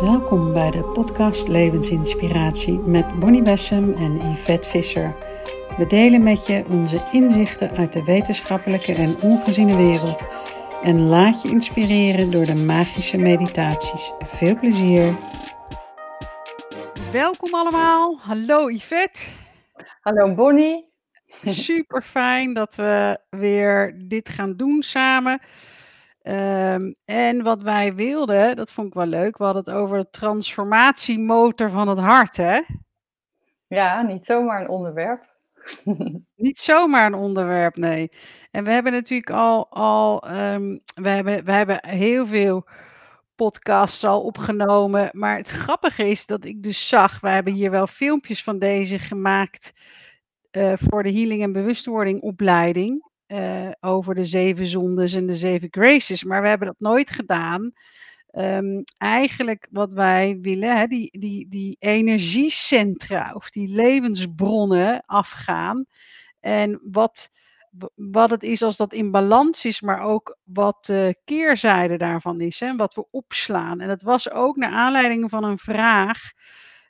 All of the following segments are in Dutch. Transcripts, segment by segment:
Welkom bij de podcast Levensinspiratie met Bonnie Bessem en Yvette Visser. We delen met je onze inzichten uit de wetenschappelijke en ongeziene wereld en laat je inspireren door de magische meditaties. Veel plezier! Welkom allemaal. Hallo Yvette. Hallo Bonnie. Super fijn dat we weer dit gaan doen samen. Ehm, en wat wij wilden, dat vond ik wel leuk, we hadden het over de transformatiemotor van het hart, hè? Ja, niet zomaar een onderwerp. Niet zomaar een onderwerp, nee. En we hebben natuurlijk al, al um, we, hebben, we hebben heel veel podcasts al opgenomen. Maar het grappige is dat ik dus zag, we hebben hier wel filmpjes van deze gemaakt uh, voor de Healing en Bewustwording opleiding. Uh, over de zeven zondes en de zeven graces. Maar we hebben dat nooit gedaan. Um, eigenlijk wat wij willen, hè, die, die, die energiecentra of die levensbronnen afgaan. En wat, wat het is als dat in balans is, maar ook wat de keerzijde daarvan is. Hè, wat we opslaan. En dat was ook naar aanleiding van een vraag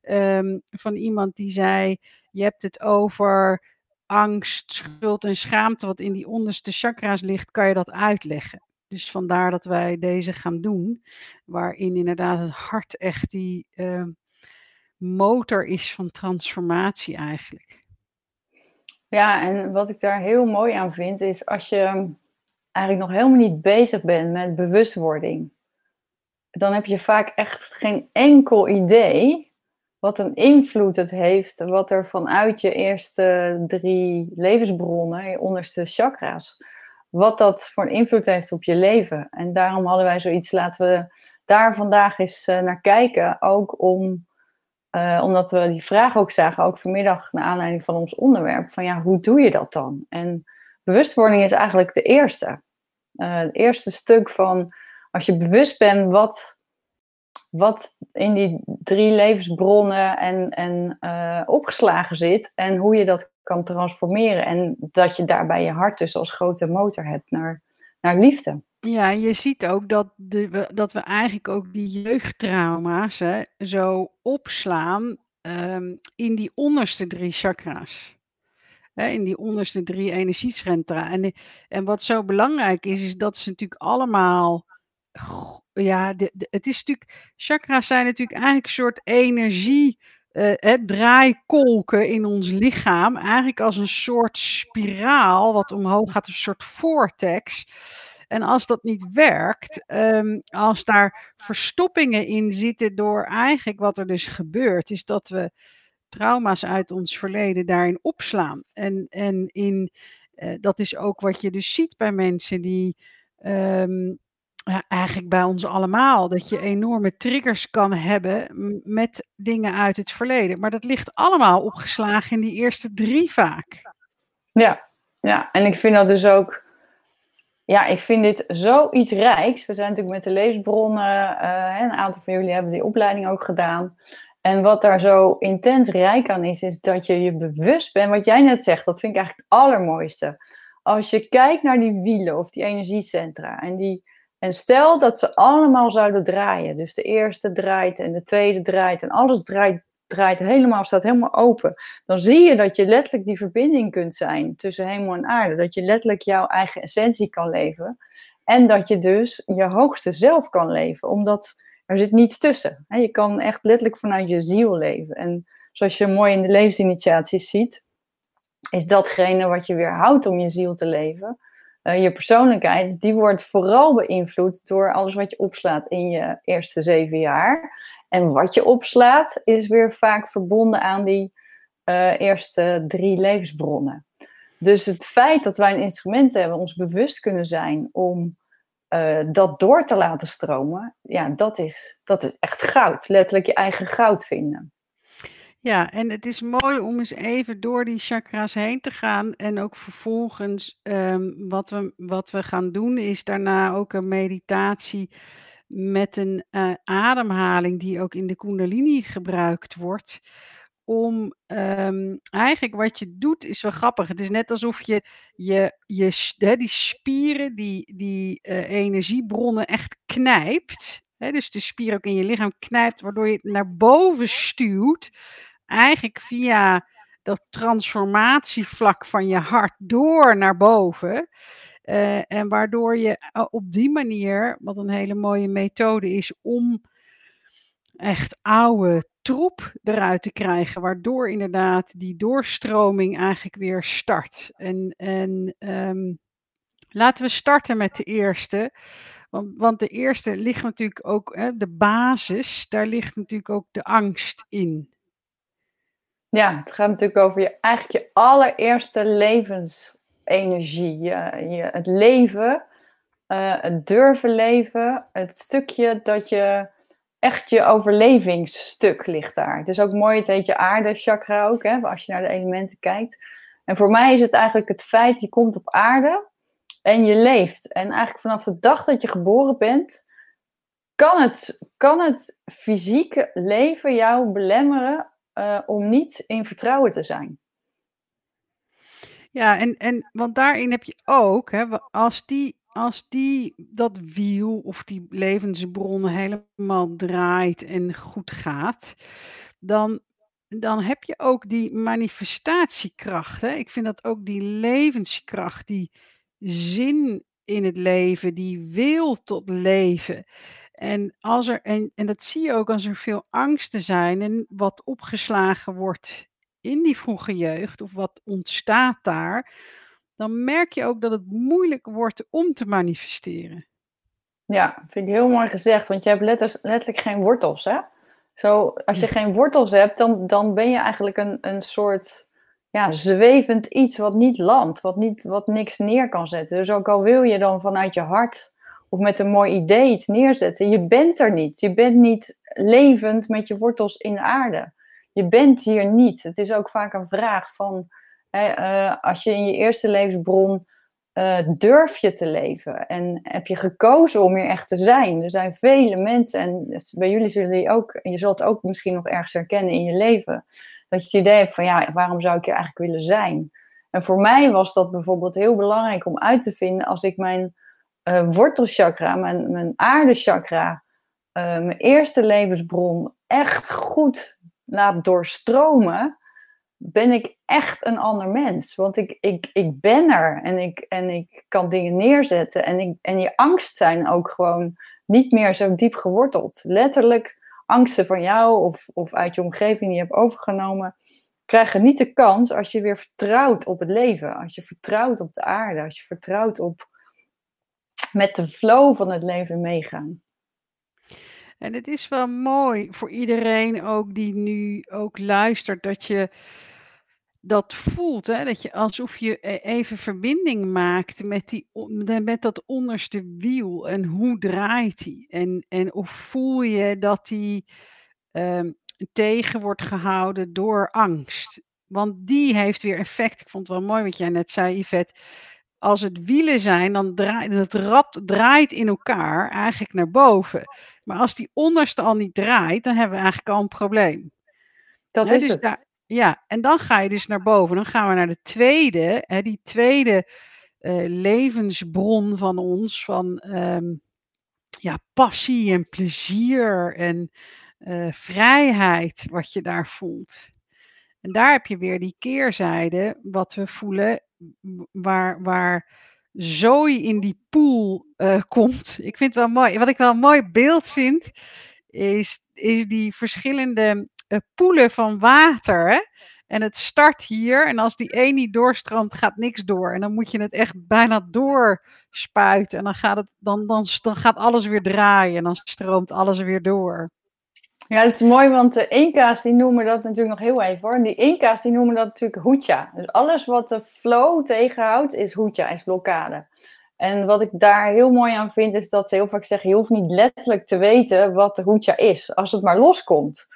um, van iemand die zei: Je hebt het over angst, schuld en schaamte, wat in die onderste chakra's ligt, kan je dat uitleggen. Dus vandaar dat wij deze gaan doen, waarin inderdaad het hart echt die uh, motor is van transformatie eigenlijk. Ja, en wat ik daar heel mooi aan vind, is als je eigenlijk nog helemaal niet bezig bent met bewustwording, dan heb je vaak echt geen enkel idee wat een invloed het heeft, wat er vanuit je eerste drie levensbronnen, je onderste chakra's, wat dat voor een invloed heeft op je leven. En daarom hadden wij zoiets, laten we daar vandaag eens uh, naar kijken, ook om, uh, omdat we die vraag ook zagen, ook vanmiddag naar aanleiding van ons onderwerp, van ja, hoe doe je dat dan? En bewustwording is eigenlijk de eerste. Uh, het eerste stuk van, als je bewust bent wat wat in die drie levensbronnen en, en uh, opgeslagen zit en hoe je dat kan transformeren. En dat je daarbij je hart dus als grote motor hebt naar, naar liefde. Ja, je ziet ook dat, de, dat we eigenlijk ook die jeugdtrauma's hè, zo opslaan um, in die onderste drie chakra's. Hè, in die onderste drie energiecentra. En, en wat zo belangrijk is, is dat ze natuurlijk allemaal ja, het is natuurlijk, chakras zijn natuurlijk eigenlijk een soort energie, uh, draaikolken in ons lichaam. Eigenlijk als een soort spiraal wat omhoog gaat, een soort vortex. En als dat niet werkt, um, als daar verstoppingen in zitten door eigenlijk wat er dus gebeurt, is dat we trauma's uit ons verleden daarin opslaan. En, en in, uh, dat is ook wat je dus ziet bij mensen die um, ja, eigenlijk bij ons allemaal. Dat je enorme triggers kan hebben met dingen uit het verleden. Maar dat ligt allemaal opgeslagen in die eerste drie vaak. Ja, ja. en ik vind dat dus ook. Ja, ik vind dit zoiets rijks. We zijn natuurlijk met de leesbronnen, uh, een aantal van jullie hebben die opleiding ook gedaan. En wat daar zo intens rijk aan is, is dat je je bewust bent. Wat jij net zegt, dat vind ik eigenlijk het allermooiste. Als je kijkt naar die wielen of die energiecentra en die, en stel dat ze allemaal zouden draaien. Dus de eerste draait en de tweede draait en alles draait, draait helemaal, staat helemaal open. Dan zie je dat je letterlijk die verbinding kunt zijn tussen hemel en aarde. Dat je letterlijk jouw eigen essentie kan leven. En dat je dus je hoogste zelf kan leven. Omdat er zit niets tussen. Je kan echt letterlijk vanuit je ziel leven. En zoals je mooi in de levensinitiaties ziet, is datgene wat je weerhoudt om je ziel te leven uh, je persoonlijkheid, die wordt vooral beïnvloed door alles wat je opslaat in je eerste zeven jaar. En wat je opslaat is weer vaak verbonden aan die uh, eerste drie levensbronnen. Dus het feit dat wij een instrument hebben, ons bewust kunnen zijn om uh, dat door te laten stromen, ja, dat is, dat is echt goud. Letterlijk je eigen goud vinden. Ja, en het is mooi om eens even door die chakra's heen te gaan. En ook vervolgens, um, wat, we, wat we gaan doen, is daarna ook een meditatie met een uh, ademhaling die ook in de Kundalini gebruikt wordt. Om um, eigenlijk wat je doet, is wel grappig. Het is net alsof je, je, je die spieren, die, die uh, energiebronnen echt knijpt dus de spier ook in je lichaam knijpt, waardoor je het naar boven stuwt. Eigenlijk via dat transformatievlak van je hart door naar boven. Uh, en waardoor je op die manier, wat een hele mooie methode is om echt oude troep eruit te krijgen, waardoor inderdaad die doorstroming eigenlijk weer start. En, en um, laten we starten met de eerste. Want, want de eerste ligt natuurlijk ook, hè, de basis, daar ligt natuurlijk ook de angst in. Ja, het gaat natuurlijk over je, eigenlijk je allereerste levensenergie. Je, je, het leven, uh, het durven leven, het stukje dat je echt je overlevingsstuk ligt daar. Het is ook mooi, het heet je aarde-chakra ook, hè, als je naar de elementen kijkt. En voor mij is het eigenlijk het feit, je komt op aarde en je leeft. En eigenlijk vanaf de dag dat je geboren bent, kan het, kan het fysieke leven jou belemmeren uh, om niet in vertrouwen te zijn. Ja, en, en want daarin heb je ook, hè, als die als die, dat wiel of die levensbron helemaal draait en goed gaat, dan, dan heb je ook die manifestatiekracht. Hè? Ik vind dat ook die levenskracht, die zin in het leven, die wil tot leven. En, als er, en, en dat zie je ook als er veel angsten zijn en wat opgeslagen wordt in die vroege jeugd, of wat ontstaat daar, dan merk je ook dat het moeilijk wordt om te manifesteren. Ja, vind ik heel mooi gezegd, want je hebt letterlijk geen wortels, hè? Zo, als je geen wortels hebt, dan, dan ben je eigenlijk een, een soort ja, zwevend iets wat niet landt, wat, niet, wat niks neer kan zetten. Dus ook al wil je dan vanuit je hart of met een mooi idee iets neerzetten, je bent er niet. Je bent niet levend met je wortels in de aarde. Je bent hier niet. Het is ook vaak een vraag van uh, als je in je eerste levensbron uh, durf je te leven en heb je gekozen om hier echt te zijn. Er zijn vele mensen en bij jullie zullen die ook, en je zult het ook misschien nog ergens herkennen in je leven, dat je het idee hebt van ja, waarom zou ik hier eigenlijk willen zijn? En voor mij was dat bijvoorbeeld heel belangrijk om uit te vinden als ik mijn uh, wortelchakra, mijn, mijn aardechakra, mijn eerste levensbron echt goed laat doorstromen, ben ik echt een ander mens. Want ik, ik, ik ben er en ik, en ik kan dingen neerzetten. En, ik, en je angst zijn ook gewoon niet meer zo diep geworteld. Letterlijk angsten van jou of, of uit je omgeving die je hebt overgenomen, krijgen niet de kans als je weer vertrouwt op het leven. Als je vertrouwt op de aarde. Als je vertrouwt op met de flow van het leven meegaan. En het is wel mooi voor iedereen ook die nu ook luistert, dat je dat voelt, hè? Dat je alsof je e-, even verbinding maakt met, die, met dat onderste wiel en hoe draait die? En, en of voel je dat die um, tegen wordt gehouden door angst? Want die heeft weer effect. Ik vond het wel mooi wat jij net zei, Yvette. Als het wielen zijn, dan draait het rad draait in elkaar eigenlijk naar boven. Maar als die onderste al niet draait, dan hebben we eigenlijk al een probleem. Dat is dus het. Daar, ja, en dan ga je dus naar boven. Dan gaan we naar de tweede, hè, die tweede uh, levensbron van ons, van um, ja, passie en plezier en uh, vrijheid, wat je daar voelt. En daar heb je weer die keerzijde, wat we voelen, waar, waar zooi in die pool uh, komt. Ik vind het wel mooi. Wat ik wel een mooi beeld vind, is, is die verschillende uh, poelen van water. En het start hier. En als die één niet doorstroomt, gaat niks door. En dan moet je het echt bijna doorspuiten. En dan gaat, het, dan, dan, dan gaat alles weer draaien. En dan stroomt alles weer door. Ja, dat is mooi, want de Inca's die noemen dat natuurlijk nog heel even. En die Inca's die noemen dat natuurlijk hoedja. Dus alles wat de flow tegenhoudt is hoedja, is blokkade. En wat ik daar heel mooi aan vind, is dat ze heel vaak zeggen: je hoeft niet letterlijk te weten wat de hoedja is, als het maar loskomt.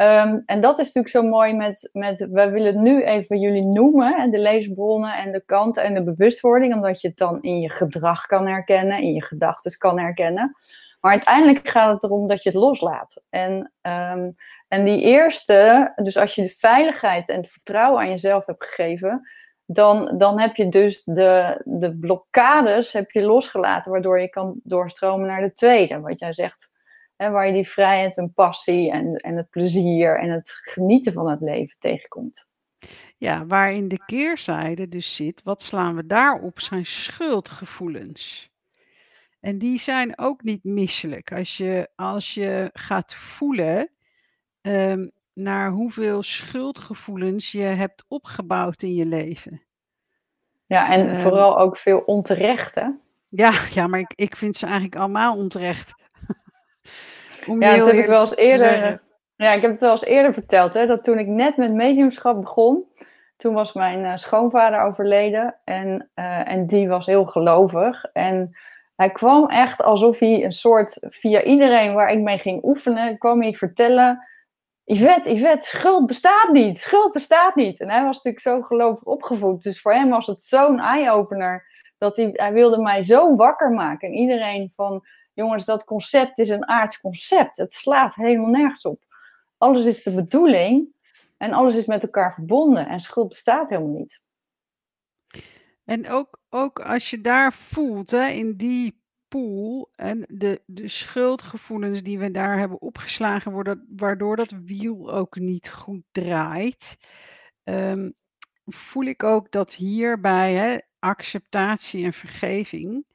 Um, en dat is natuurlijk zo mooi met, met we willen nu even jullie noemen, de leesbronnen en de kanten en de bewustwording, omdat je het dan in je gedrag kan herkennen, in je gedachten kan herkennen. Maar uiteindelijk gaat het erom dat je het loslaat. En, um, en die eerste, dus als je de veiligheid en het vertrouwen aan jezelf hebt gegeven, dan, dan heb je dus de, de blokkades heb je losgelaten, waardoor je kan doorstromen naar de tweede. Wat jij zegt, Hè, waar je die vrijheid en passie en, en het plezier en het genieten van het leven tegenkomt. Ja, waarin de keerzijde dus zit, wat slaan we daarop, zijn schuldgevoelens. En die zijn ook niet misselijk. Als je, als je gaat voelen ehm, naar hoeveel schuldgevoelens je hebt opgebouwd in je leven. Ja, en Ehm, vooral ook veel onterecht, hè? ja, ja, maar ik, ik vind ze eigenlijk allemaal onterecht. Om je Ja, dat heel heb ik wel eens te eerder. zeggen. Ja, ik heb het wel eens eerder verteld, hè, dat toen ik net met mediumschap begon, toen was mijn eh, schoonvader overleden en, eh, en die was heel gelovig. En hij kwam echt alsof hij een soort, via iedereen waar ik mee ging oefenen, kwam hij vertellen, Yvette, Yvette, schuld bestaat niet, schuld bestaat niet. En hij was natuurlijk zo gelovig opgevoed, dus voor hem was het zo'n eye-opener, dat hij, hij wilde mij zo wakker maken. En iedereen van, jongens, dat concept is een aards concept, het slaat helemaal nergens op alles is de bedoeling en alles is met elkaar verbonden en schuld bestaat helemaal niet. En ook, ook als je daar voelt, hè, in die pool en de, de schuldgevoelens die we daar hebben opgeslagen, worden, waardoor dat wiel ook niet goed draait, ehm, voel ik ook dat hierbij hè, acceptatie en vergeving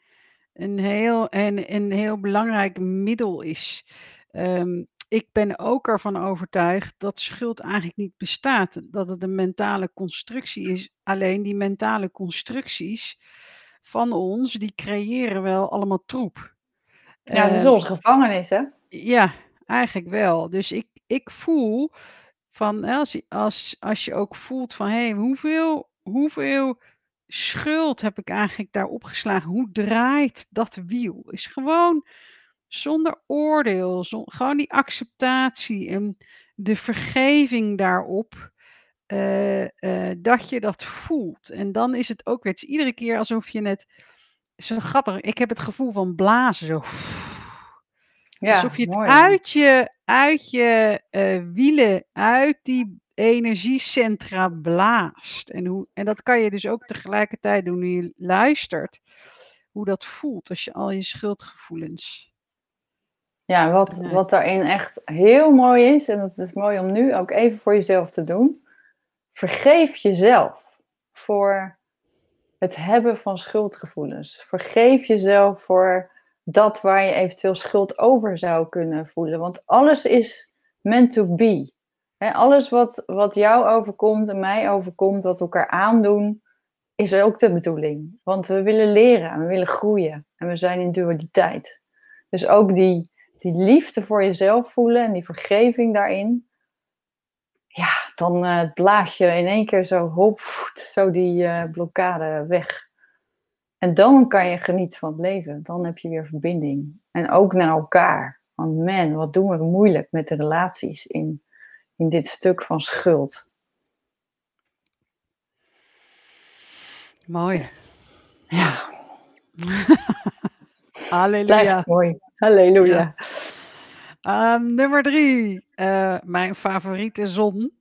een heel, en, een heel belangrijk middel is. Ehm, ik ben ook ervan overtuigd dat schuld eigenlijk niet bestaat. Dat het een mentale constructie is. Alleen die mentale constructies van ons, die creëren wel allemaal troep. Ja, het is Ehm, onze gevangenis, hè? ja, eigenlijk wel. Dus ik, ik voel van als, je- als, als je ook voelt van hé, hey, hoeveel, hoeveel schuld heb ik eigenlijk daar opgeslagen? Hoe draait dat wiel? Is gewoon zonder oordeel, zon- gewoon die acceptatie en de vergeving daarop. eh, eh, dat je dat voelt. En dan is het ook weer, het is iedere keer alsof je het, zo grappig, ik heb het gevoel van blazen, zo. Alsof Ja, je het mooi. uit je, uit je eh, wielen, uit die energiecentra blaast. En, hoe, en dat kan je dus ook tegelijkertijd doen nu je luistert. Hoe dat voelt als je al je schuldgevoelens. Ja, wat, wat daarin echt heel mooi is, en dat is mooi om nu ook even voor jezelf te doen. Vergeef jezelf voor het hebben van schuldgevoelens. Vergeef jezelf voor dat waar je eventueel schuld over zou kunnen voelen. Want alles is meant to be. Alles wat, wat jou overkomt en mij overkomt, wat we elkaar aandoen, is ook de bedoeling. Want we willen leren en we willen groeien. En we zijn in dualiteit. Dus ook die, die liefde voor jezelf voelen en die vergeving daarin. Ja, dan eh, blaas je in één keer zo hop, zo die eh, blokkade weg. En dan kan je genieten van het leven. Dan heb je weer verbinding. En ook naar elkaar. Want man, wat doen we moeilijk met de relaties in, in dit stuk van schuld. Mooi. Ja, Halleluja. blijft mooi. Halleluja. Ehm, nummer drie. eh, mijn favoriete zon.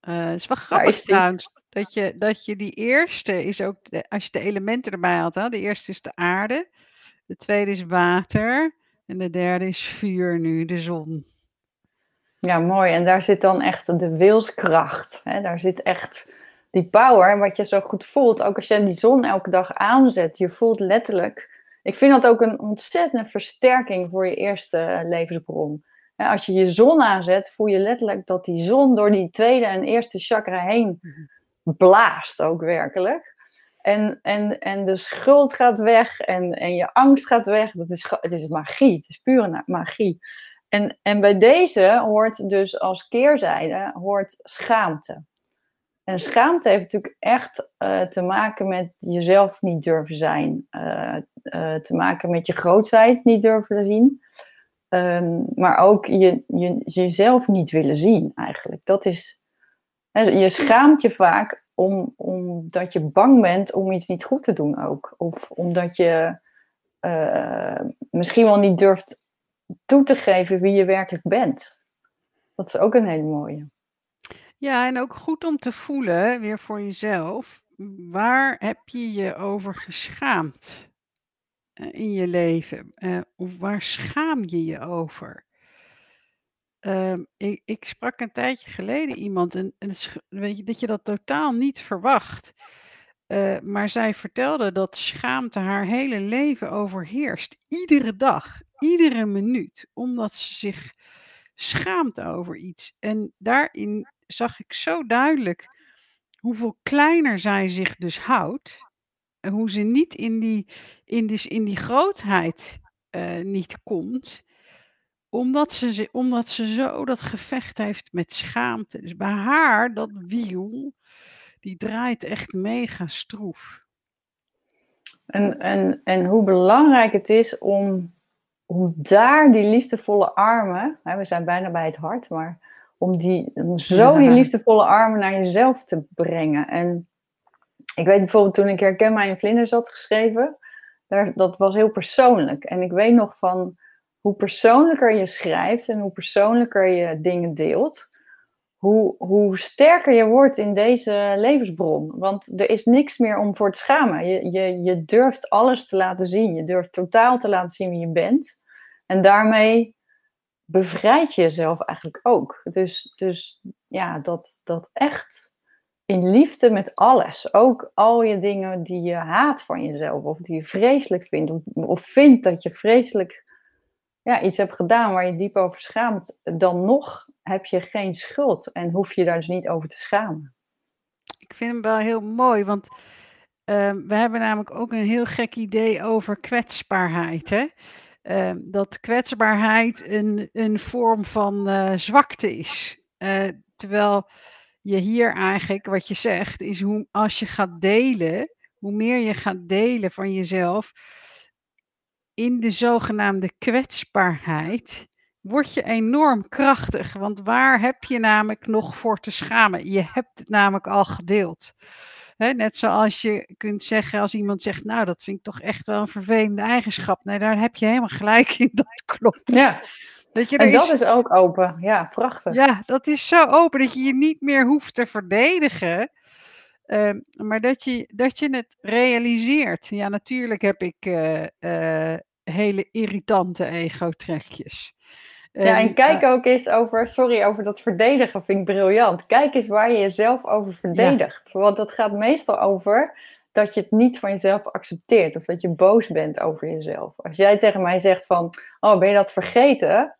Het is wel grappig is trouwens. Dat je, dat je die eerste is ook, de- als je de elementen erbij had. Hè? De eerste is de aarde. De tweede is water. En de derde is vuur nu, de zon. Ja, mooi. En daar zit dan echt de wilskracht. Hè? Daar zit echt die power, wat je zo goed voelt. Ook als je die zon elke dag aanzet. Je voelt letterlijk... Ik vind dat ook een ontzettende versterking voor je eerste eh, levensbron. Als je je zon aanzet, voel je letterlijk dat die zon door die tweede en eerste chakra heen blaast ook werkelijk. En, en, en de schuld gaat weg en, en je angst gaat weg. Dat is, het is magie, het is pure magie. En, en bij deze hoort dus als keerzijde hoort schaamte. En schaamte heeft natuurlijk echt eh, te maken met jezelf niet durven zijn. eh, eh, te maken met je grootheid niet durven zien. Ehm, maar ook je, je, jezelf niet willen zien eigenlijk. Dat is, hè, je schaamt je vaak om, omdat je bang bent om iets niet goed te doen ook. Of omdat je misschien wel niet durft toe te geven wie je werkelijk bent. Dat is ook een hele mooie. Ja, en ook goed om te voelen, weer voor jezelf. Waar heb je je over geschaamd eh, in je leven? Eh, of waar schaam je je over? Ehm, ik ik sprak een tijdje geleden iemand en en weet je, dat je dat totaal niet verwacht. Eh, maar zij vertelde dat schaamte haar hele leven overheerst. Iedere dag, iedere minuut, omdat ze zich schaamt over iets. En daarin zag ik zo duidelijk hoeveel kleiner zij zich dus houdt. En hoe ze niet in die in dus in die grootheid, eh, niet komt. Omdat ze ze omdat ze zo dat gevecht heeft met schaamte. Dus bij haar, dat wiel, die draait echt mega stroef. En en en hoe belangrijk het is om om daar die liefdevolle armen, hè, we zijn bijna bij het hart, maar om die om zo die liefdevolle armen naar jezelf te brengen. En ik weet bijvoorbeeld toen ik Herken mij in vlinders had geschreven, daar, dat was heel persoonlijk. En ik weet nog van hoe persoonlijker je schrijft en hoe persoonlijker je dingen deelt, hoe, hoe sterker je wordt in deze levensbron. Want er is niks meer om voor te schamen. Je, je, je durft alles te laten zien. Je durft totaal te laten zien wie je bent. En daarmee bevrijd je jezelf eigenlijk ook. Dus, dus ja, dat, dat echt in liefde met alles. Ook al je dingen die je haat van jezelf, of die je vreselijk vindt, of, vindt dat je vreselijk ja, iets hebt gedaan waar je diep over schaamt, dan nog heb je geen schuld en hoef je daar dus niet over te schamen. Ik vind hem wel heel mooi, want ehm, we hebben namelijk ook een heel gek idee over kwetsbaarheid. Hè? Ehm, dat kwetsbaarheid een, een vorm van eh, zwakte is. Eh, terwijl je hier eigenlijk, wat je zegt, is hoe als je gaat delen, hoe meer je gaat delen van jezelf in de zogenaamde kwetsbaarheid, word je enorm krachtig. Want waar heb je namelijk nog voor te schamen? Je hebt het namelijk al gedeeld. Hè, net zoals je kunt zeggen, als iemand zegt, nou, dat vind ik toch echt wel een vervelende eigenschap. Nee, daar heb je helemaal gelijk in, dat klopt. Ja. Weet je, en dat is... is ook open. Ja, prachtig. Ja, dat is zo open dat je je niet meer hoeft te verdedigen. Ehm, maar dat je, dat je het realiseert. Ja, natuurlijk heb ik uh, uh, hele irritante ego-trekjes. Ja, en kijk ook eens over, sorry, over dat verdedigen vind ik briljant. Kijk eens waar je jezelf over verdedigt. Want dat gaat meestal over dat je het niet van jezelf accepteert. Of dat je boos bent over jezelf. Als jij tegen mij zegt van, oh, ben je dat vergeten?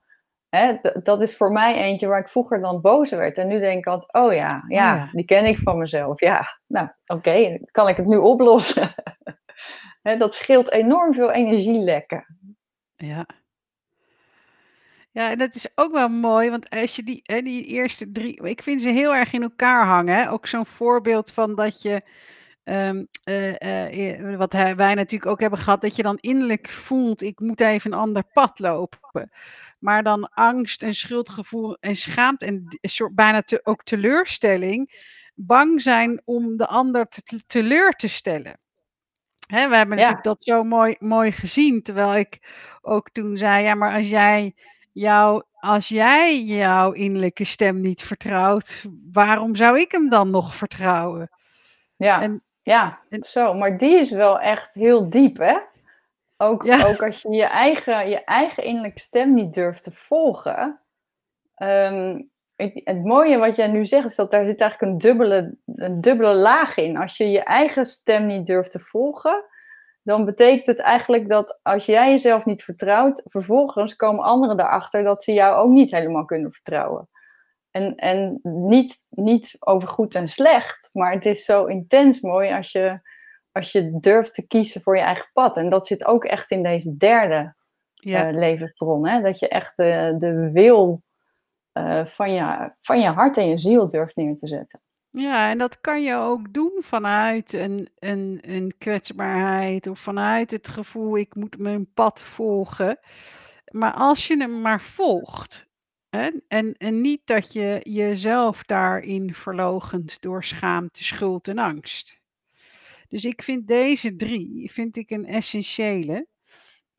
Hè, dat is voor mij eentje waar ik vroeger dan boos werd. En nu denk ik altijd, oh ja, ja, oh ja. die ken ik van mezelf. Ja, nou, oké, kan ik het nu oplossen? Hè, dat scheelt enorm veel energielekken. Ja. Ja, en dat is ook wel mooi, want als je die, hè, die eerste drie, ik vind ze heel erg in elkaar hangen. Hè? Ook zo'n voorbeeld van dat je, um, uh, uh, wat wij natuurlijk ook hebben gehad, dat je dan innerlijk voelt, ik moet even een ander pad lopen. Maar dan angst en schuldgevoel en schaamte en een soort bijna te, ook teleurstelling, bang zijn om de ander te, teleur te stellen. Hè, we hebben ja. natuurlijk dat zo mooi, mooi gezien. Terwijl ik ook toen zei, ja, maar als jij jou, als jij jouw innerlijke stem niet vertrouwt, waarom zou ik hem dan nog vertrouwen? Ja, en, ja en, zo. Maar die is wel echt heel diep, hè? Ook, ja. ook als je je eigen, je eigen innerlijke stem niet durft te volgen. Um, het mooie wat jij nu zegt, is dat daar zit eigenlijk een dubbele, een dubbele laag in. Als je je eigen stem niet durft te volgen, dan betekent het eigenlijk dat als jij jezelf niet vertrouwt, vervolgens komen anderen erachter dat ze jou ook niet helemaal kunnen vertrouwen. En, en niet, niet over goed en slecht, maar het is zo intens mooi als je, als je durft te kiezen voor je eigen pad. En dat zit ook echt in deze derde ja. uh, levensbron. Hè? Dat je echt de, de wil uh, van, je, van je hart en je ziel durft neer te zetten. Ja, en dat kan je ook doen vanuit een, een, een kwetsbaarheid of vanuit het gevoel, ik moet mijn pad volgen. Maar als je hem maar volgt, hè, en, en niet dat je jezelf daarin verlogent door schaamte, schuld en angst. Dus ik vind deze drie vind ik een essentiële.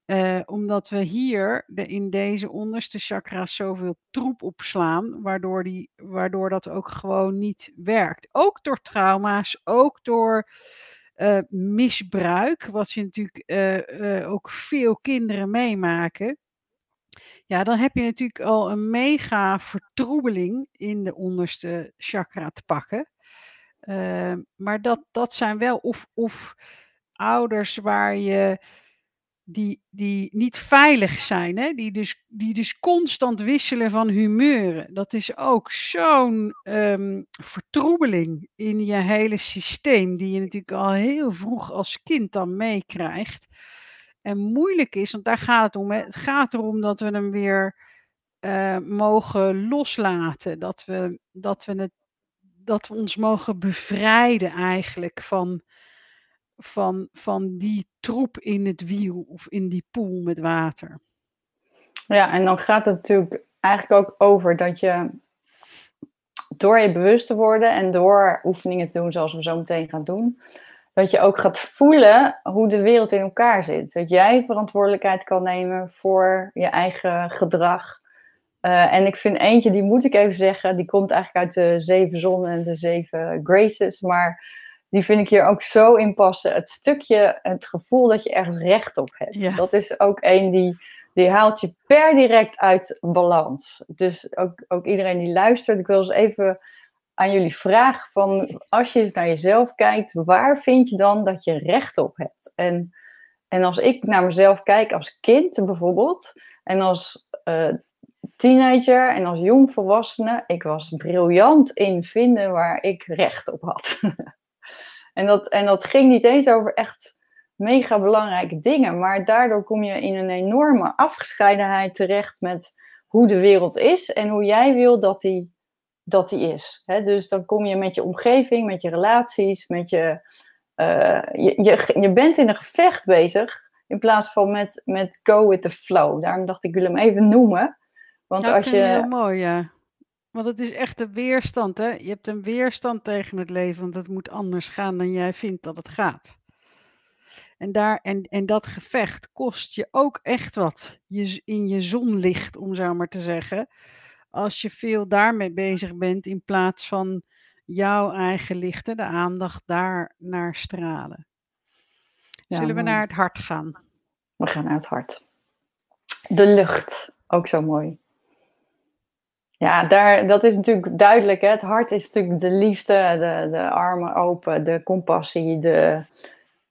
Uh, omdat we hier in deze onderste chakra's zoveel troep opslaan, waardoor, die, waardoor dat ook gewoon niet werkt. Ook door trauma's, ook door uh, misbruik, wat je natuurlijk uh, ook veel kinderen meemaken. Ja, dan heb je natuurlijk al een mega vertroebeling in de onderste chakra te pakken. Maar dat dat zijn wel of of ouders waar je die die niet veilig zijn, hè, die dus die dus constant wisselen van humeuren. Dat is ook zo'n, ehm, vertroebeling in je hele systeem, die je natuurlijk al heel vroeg als kind dan meekrijgt. En moeilijk is, want daar gaat het om. Het gaat erom dat we hem weer, eh, mogen loslaten. Dat we dat we het dat we ons mogen bevrijden eigenlijk van van van die troep in het wiel of in die poel met water. Ja, en dan gaat het natuurlijk eigenlijk ook over dat je door je bewust te worden en door oefeningen te doen zoals we zo meteen gaan doen, dat je ook gaat voelen hoe de wereld in elkaar zit. Dat jij verantwoordelijkheid kan nemen voor je eigen gedrag. Uh, en ik vind eentje, die moet ik even zeggen, die komt eigenlijk uit de zeven zonnen en de zeven graces, maar die vind ik hier ook zo in passen. Het stukje, het gevoel dat je ergens recht op hebt. Ja. Dat is ook een die, die haalt je per direct uit balans. Dus ook, ook iedereen die luistert, ik wil eens even aan jullie vragen van als je eens naar jezelf kijkt, waar vind je dan dat je recht op hebt? En, en als ik naar mezelf kijk als kind bijvoorbeeld, en als uh, teenager en als jongvolwassene, ik was briljant in vinden waar ik recht op had. En dat, en dat ging niet eens over echt mega belangrijke dingen, maar daardoor kom je in een enorme afgescheidenheid terecht met hoe de wereld is en hoe jij wil dat die, dat die is. dus dan kom je met je omgeving, met je relaties, met je, uh, je, je, je bent in een gevecht bezig in plaats van met, met go with the flow. Daarom dacht ik, ik wil hem even noemen. Want ja, als je. Heel mooi, ja. Want het is echt een weerstand, hè? Je hebt een weerstand tegen het leven, want het moet anders gaan dan jij vindt dat het gaat. En, daar, en, en dat gevecht kost je ook echt wat je, in je zonlicht, om zo maar te zeggen. Als je veel daarmee bezig bent in plaats van jouw eigen lichten, de aandacht daar naar stralen. Zullen we naar het hart gaan? We gaan naar het hart. De lucht, ook zo mooi. Ja, daar, dat is natuurlijk duidelijk. Hè? Het hart is natuurlijk de liefde, de, de armen open, de compassie, de,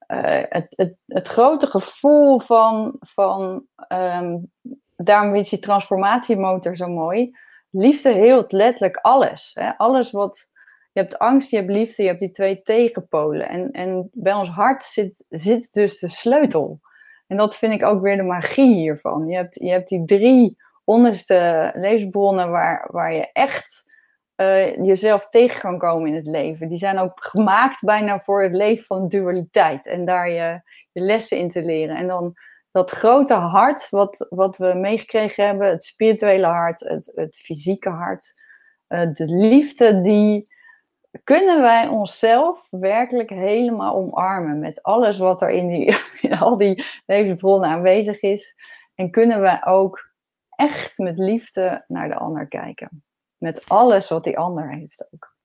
uh, het, het, grote gevoel van, van um, daarom is die transformatiemotor zo mooi. Liefde heelt letterlijk alles. Hè? Alles wat, je hebt angst, je hebt liefde, je hebt die twee tegenpolen. En, en bij ons hart zit, zit dus de sleutel. En dat vind ik ook weer de magie hiervan. Je hebt, je hebt die drie onderste leesbronnen waar, waar je echt uh, jezelf tegen kan komen in het leven. Die zijn ook gemaakt bijna voor het leven van dualiteit en daar je, je lessen in te leren. En dan dat grote hart wat, wat we meegekregen hebben, het spirituele hart, het, het fysieke hart, uh, de liefde, die kunnen wij onszelf werkelijk helemaal omarmen met alles wat er in, die, in al die levensbronnen aanwezig is. En kunnen wij ook echt met liefde naar de ander kijken. Met alles wat die ander heeft ook.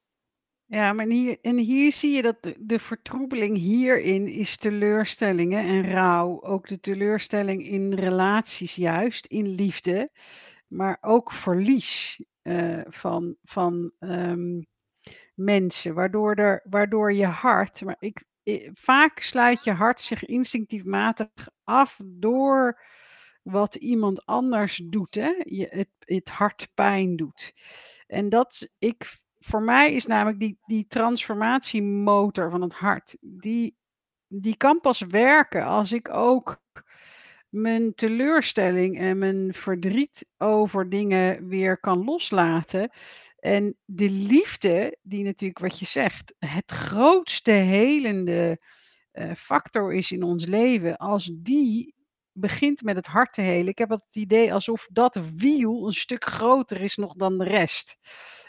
Ja, maar hier, en hier zie je dat de, vertroebeling hierin is teleurstellingen en rouw. Ook de teleurstelling in relaties, juist in liefde. Maar ook verlies uh, van, van um, mensen. Waardoor, er, waardoor je hart. Maar ik, ik, vaak sluit je hart zich instinctief matig af door wat iemand anders doet, hè? Je, het, het hart pijn doet. En dat, ik, voor mij is namelijk die, die transformatiemotor van het hart, die, die kan pas werken als ik ook mijn teleurstelling en mijn verdriet over dingen weer kan loslaten. En de liefde, die natuurlijk wat je zegt, het grootste helende uh, factor is in ons leven, als die begint met het hart te helen. Ik heb het idee alsof dat wiel een stuk groter is nog dan de rest.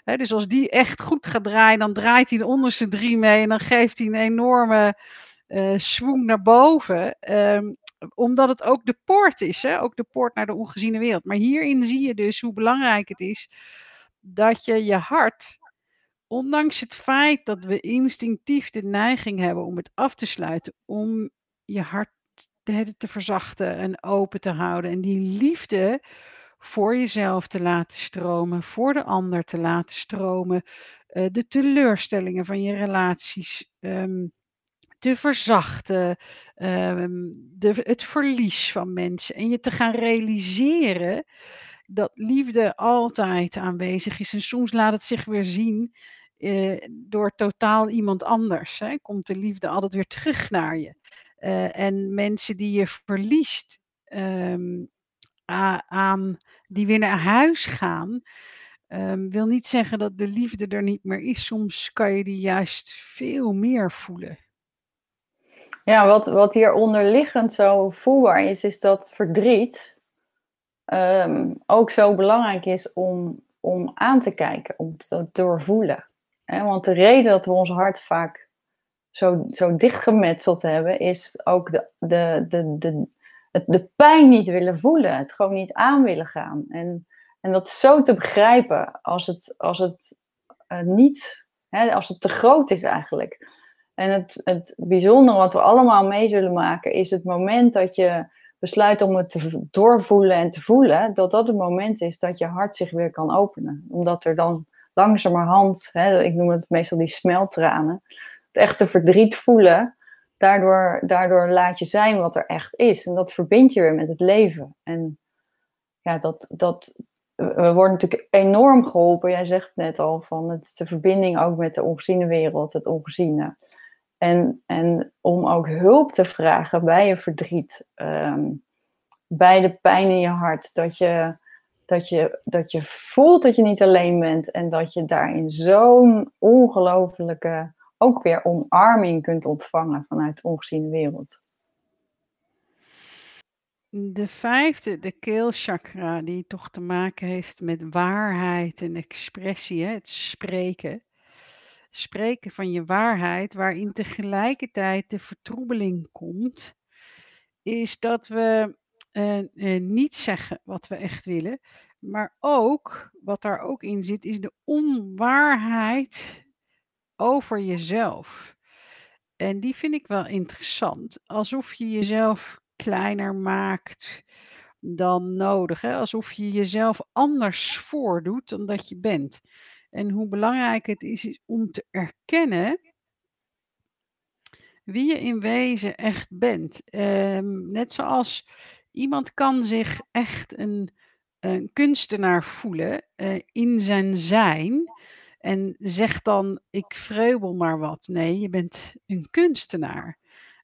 dus als die echt goed gaat draaien, dan draait hij de onderste drie mee en dan geeft hij een enorme uh, naar boven. Um, omdat het ook de poort is, hè? ook de poort naar de ongeziene wereld. Maar hierin zie je dus hoe belangrijk het is dat je je hart, ondanks het feit dat we instinctief de neiging hebben om het af te sluiten, om je hart te verzachten en open te houden. En die liefde voor jezelf te laten stromen, voor de ander te laten stromen, uh, de teleurstellingen van je relaties um, te verzachten, um, de, het verlies van mensen en je te gaan realiseren dat liefde altijd aanwezig is en soms laat het zich weer zien uh, door totaal iemand anders. Hè? Komt de liefde altijd weer terug naar je. Uh, en mensen die je verliest um, aan, die weer naar huis gaan, um, wil niet zeggen dat de liefde er niet meer is. Soms kan je die juist veel meer voelen. Ja, wat, wat hier onderliggend zo voelbaar is, is dat verdriet um, ook zo belangrijk is om, om aan te kijken, om te doorvoelen. Want de reden dat we ons hart vaak zo, zo dichtgemetseld hebben, is ook de, de, de, de, de pijn niet willen voelen, het gewoon niet aan willen gaan. En, en dat zo te begrijpen als het, als het uh, niet, hè, als het te groot is eigenlijk. En het, het bijzondere wat we allemaal mee zullen maken, is het moment dat je besluit om het te doorvoelen en te voelen, dat dat het moment is dat je hart zich weer kan openen. Omdat er dan langzamerhand, hè, ik noem het meestal die smeltranen, het echte verdriet voelen, daardoor, daardoor laat je zijn wat er echt is. En dat verbind je weer met het leven. En ja, dat, dat, we worden natuurlijk enorm geholpen. Jij zegt net al van het de verbinding ook met de ongeziene wereld, het ongeziene. En, en om ook hulp te vragen bij je verdriet, um, bij de pijn in je hart. Dat je, dat, je, dat je voelt dat je niet alleen bent en dat je daarin zo'n ongelofelijke, ook weer omarming kunt ontvangen vanuit de ongeziene wereld. De vijfde, de keelchakra, die toch te maken heeft met waarheid en expressie, het spreken spreken van je waarheid, waarin tegelijkertijd de vertroebeling komt, is dat we uh, uh, niet zeggen wat we echt willen, maar ook, wat daar ook in zit, is de onwaarheid over jezelf. En die vind ik wel interessant. Alsof je jezelf kleiner maakt dan nodig. Hè? Alsof je jezelf anders voordoet dan dat je bent. En hoe belangrijk het is, om te erkennen wie je in wezen echt bent. Um, net zoals iemand kan zich echt een, een kunstenaar voelen uh, in zijn zijn. En zegt dan, ik vreubel maar wat. Nee, je bent een kunstenaar.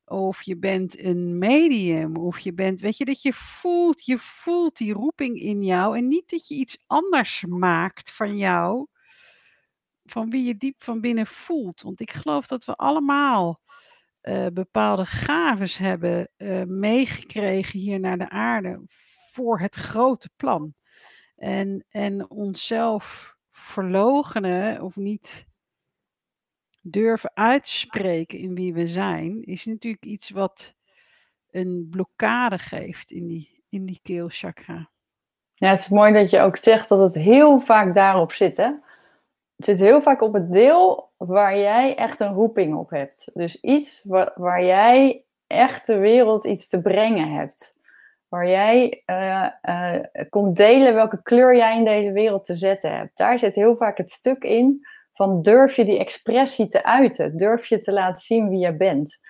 Of je bent een medium. Of je bent, weet je, dat je voelt, je voelt die roeping in jou. En niet dat je iets anders maakt van jou van wie je diep van binnen voelt. Want ik geloof dat we allemaal uh, bepaalde gaves hebben uh, meegekregen hier naar de aarde voor het grote plan. En, en onszelf verlogenen of niet durven uitspreken in wie we zijn, is natuurlijk iets wat een blokkade geeft in die, in die keelchakra. Ja, het is mooi dat je ook zegt dat het heel vaak daarop zit, hè? het zit heel vaak op het deel waar jij echt een roeping op hebt. Dus iets waar, waar jij echt de wereld iets te brengen hebt. Waar jij uh, uh, komt delen welke kleur jij in deze wereld te zetten hebt. Daar zit heel vaak het stuk in van durf je die expressie te uiten. Durf je te laten zien wie je bent.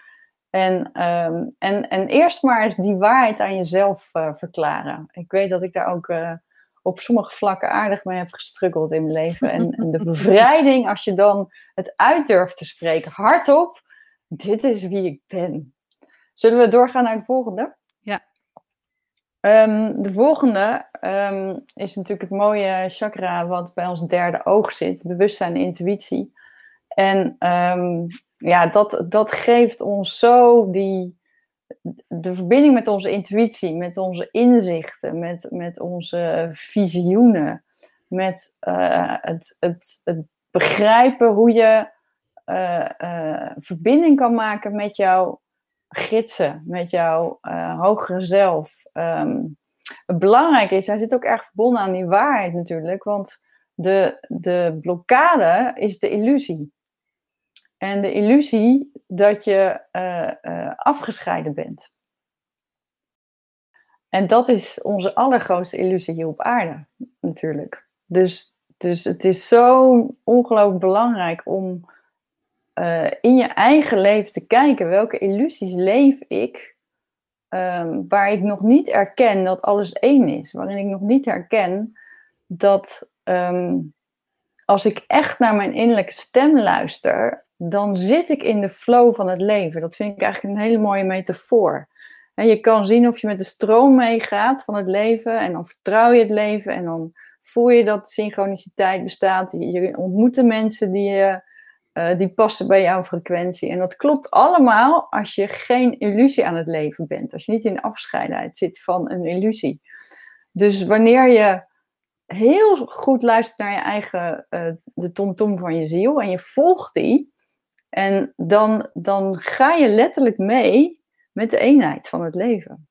En, um, en, en eerst maar eens die waarheid aan jezelf uh, verklaren. Ik weet dat ik daar ook op sommige vlakken aardig mee heb gestruggeld in mijn leven. En, en, de bevrijding, als je dan het uit durft te spreken, hardop, dit is wie ik ben. Zullen we doorgaan naar de volgende? Um, de volgende um, is natuurlijk het mooie chakra wat bij ons derde oog zit, bewustzijn en intuïtie. En um, ja, dat, dat geeft ons zo die, de verbinding met onze intuïtie, met onze inzichten, met, met onze visioenen, met uh, het, het, het begrijpen hoe je uh, uh, verbinding kan maken met jouw gidsen, met jouw hogere zelf. Um, het belangrijke is, hij zit ook erg verbonden aan die waarheid natuurlijk, want de, de blokkade is de illusie. En de illusie dat je uh, uh, afgescheiden bent. En dat is onze allergrootste illusie hier op aarde, natuurlijk. Dus, dus het is zo ongelooflijk belangrijk om uh, in je eigen leven te kijken welke illusies leef ik, um, waar ik nog niet erken dat alles één is, waarin ik nog niet herken dat um, als ik echt naar mijn innerlijke stem luister, dan zit ik in de flow van het leven. Dat vind ik eigenlijk een hele mooie metafoor. En je kan zien of je met de stroom meegaat van het leven en dan vertrouw je het leven en dan voel je dat synchroniciteit bestaat. Je ontmoet de mensen die, je, uh, die passen bij jouw frequentie. En dat klopt allemaal als je geen illusie aan het leven bent. Als je niet in afscheidheid zit van een illusie. Dus wanneer je heel goed luistert naar je eigen, uh, de tomtom van je ziel en je volgt die. En dan, dan ga je letterlijk mee met de eenheid van het leven.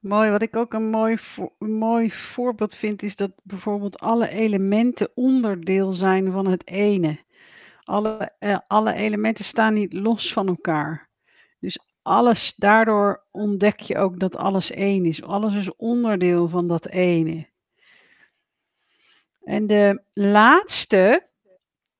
Mooi, wat ik ook een mooi, mooi voorbeeld vind, is dat bijvoorbeeld alle elementen onderdeel zijn van het ene. Alle, eh, alle elementen staan niet los van elkaar. Dus alles, daardoor ontdek je ook dat alles één is. Alles is onderdeel van dat ene. En de laatste,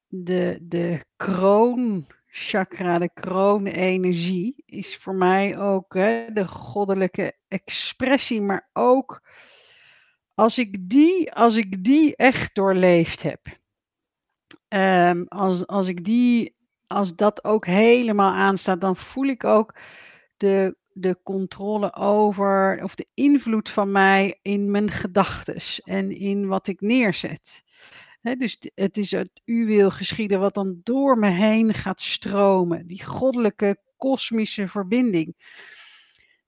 de, de kroonchakra, de kroonenergie, is voor mij ook hè, de goddelijke expressie, maar ook als ik die, als ik die echt doorleefd heb. Um, als, als ik die, als dat ook helemaal aanstaat, dan voel ik ook de, de controle over, of de invloed van mij in mijn gedachtes en in wat ik neerzet. dus het is het u wil geschieden wat dan door me heen gaat stromen. Die goddelijke kosmische verbinding.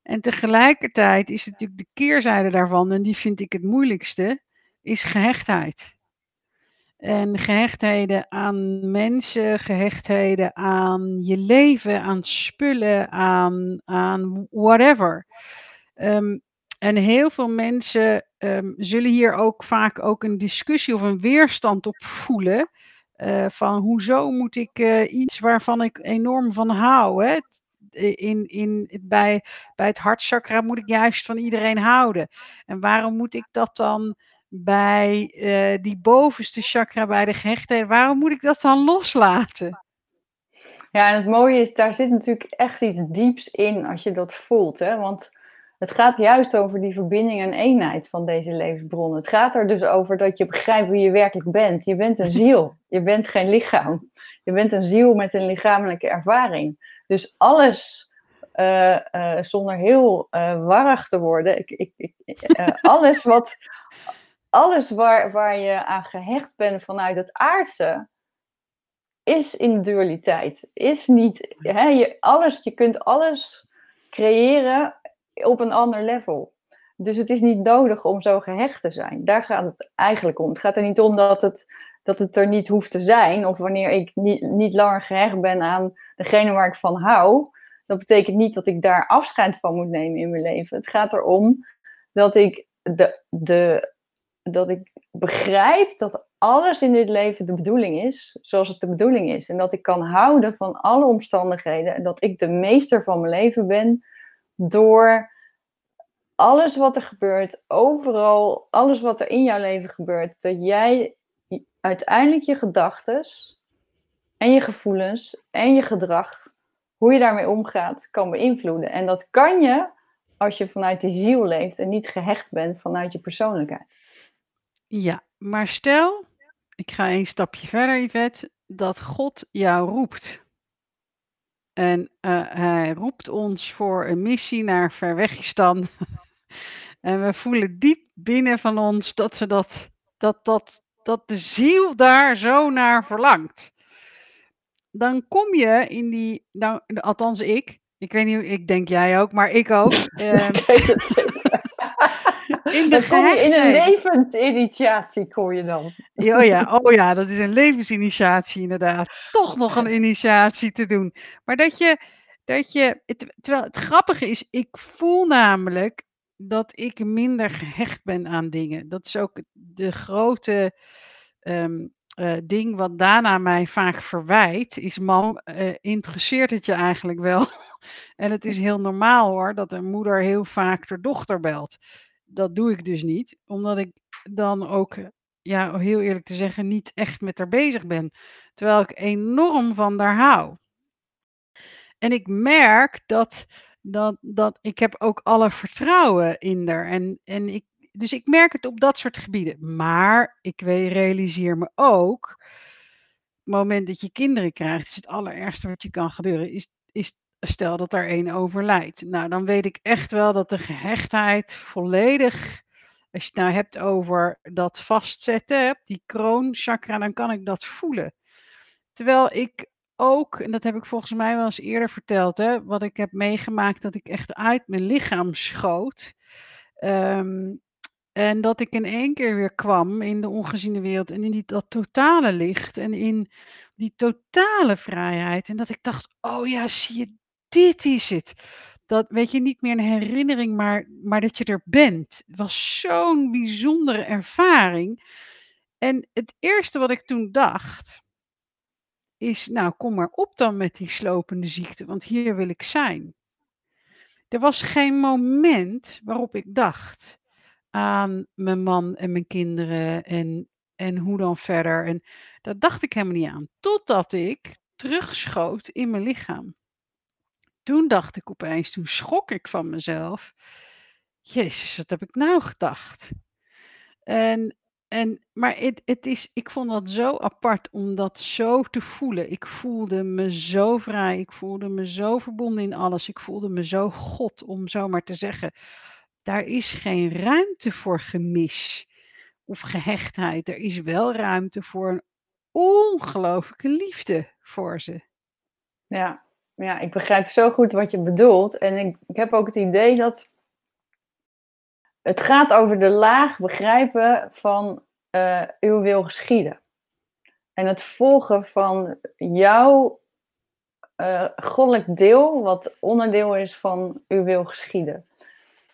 En tegelijkertijd is het natuurlijk de keerzijde daarvan, en die vind ik het moeilijkste, is gehechtheid. En gehechtheden aan mensen, gehechtheden aan je leven, aan spullen, aan, aan whatever. Um, en heel veel mensen um, zullen hier ook vaak ook een discussie of een weerstand op voelen. Uh, van hoezo moet ik uh, iets waarvan ik enorm van hou. Hè? In, in, bij, bij het hartchakra moet ik juist van iedereen houden. En waarom moet ik dat dan bij uh, die bovenste chakra, bij de gehechtheid, waarom moet ik dat dan loslaten? Ja, en het mooie is, daar zit natuurlijk echt iets dieps in als je dat voelt. Hè? Want het gaat juist over die verbinding en eenheid van deze levensbronnen. Het gaat er dus over dat je begrijpt wie je werkelijk bent. Je bent een ziel, je bent geen lichaam. Je bent een ziel met een lichamelijke ervaring. Dus alles, uh, uh, zonder heel uh, warrig te worden, ik, ik, alles wat, alles waar, waar je aan gehecht bent vanuit het aardse, is in dualiteit. Is niet, hè, je, alles, je kunt alles creëren op een ander level. Dus het is niet nodig om zo gehecht te zijn. Daar gaat het eigenlijk om. Het gaat er niet om dat het, dat het er niet hoeft te zijn. Of wanneer ik niet, niet langer gehecht ben aan degene waar ik van hou. Dat betekent niet dat ik daar afscheid van moet nemen in mijn leven. Het gaat erom dat ik de, de, dat ik begrijp dat alles in dit leven de bedoeling is, zoals het de bedoeling is. En dat ik kan houden van alle omstandigheden. En dat ik de meester van mijn leven ben door alles wat er gebeurt, overal, alles wat er in jouw leven gebeurt. Dat jij uiteindelijk je gedachten en je gevoelens en je gedrag, hoe je daarmee omgaat, kan beïnvloeden. En dat kan je als je vanuit die ziel leeft en niet gehecht bent vanuit je persoonlijkheid. Ja, maar stel, ik ga een stapje verder, Yvette, dat God jou roept. En uh, hij roept ons voor een missie naar Verwegistan. en we voelen diep binnen van ons dat, we dat, dat, dat, dat de ziel daar zo naar verlangt. Dan kom je in die, nou, althans ik, ik weet niet, ik denk jij ook, maar ik ook. Uh, in de kom je in een levensinitiatie, kom je dan. Oh ja, oh ja, dat is een levensinitiatie inderdaad. Toch nog een initiatie te doen. Maar dat je, dat je terwijl het grappige is, ik voel namelijk dat ik minder gehecht ben aan dingen. Dat is ook de grote, um, eh, ding wat Dana mij vaak verwijt is: "Mam, eh, interesseert het je eigenlijk wel?" En het is heel normaal hoor, dat een moeder heel vaak haar dochter belt. Dat doe ik dus niet, omdat ik dan ook, ja, heel eerlijk te zeggen, niet echt met haar bezig ben, terwijl ik enorm van haar hou. En ik merk dat dat dat ik heb ook alle vertrouwen in haar en en ik dus ik merk het op dat soort gebieden. Maar ik realiseer me ook het moment dat je kinderen krijgt, is het allerergste wat je kan gebeuren, is is stel dat er één overlijdt. Nou, dan weet ik echt wel dat de gehechtheid volledig als je het nou hebt over dat vastzetten, die kroonchakra, dan kan ik dat voelen. Terwijl ik ook, en dat heb ik volgens mij wel eens eerder verteld, hè, wat ik heb meegemaakt dat ik echt uit mijn lichaam schoot. Ehm, en dat ik in één keer weer kwam in de ongeziene wereld en in die dat totale licht en in die totale vrijheid. En dat ik dacht: "Oh ja, zie je, dit is het." Dat weet je, niet meer een herinnering, maar maar dat je er bent. Het was zo'n bijzondere ervaring. En het eerste wat ik toen dacht is: "Nou, kom maar op dan met die slopende ziekte, want hier wil ik zijn." Er was geen moment waarop ik dacht aan mijn man en mijn kinderen en en hoe dan verder en daar dacht ik helemaal niet aan, totdat ik terugschoot in mijn lichaam. Toen dacht ik opeens, toen schrok ik van mezelf: "Jezus, wat heb ik nou gedacht?" En en maar het het is ik vond dat zo apart om dat zo te voelen. Ik voelde me zo vrij, ik voelde me zo verbonden in alles, ik voelde me zo God, om zo maar te zeggen. Daar is geen ruimte voor gemis of gehechtheid. Er is wel ruimte voor een ongelooflijke liefde voor ze. Ja, ja, ik begrijp zo goed wat je bedoelt en ik ik heb ook het idee dat het gaat over de laag begrijpen van, eh, uw wil geschieden. En het volgen van jouw, eh, goddelijk deel, wat onderdeel is van uw wil geschieden.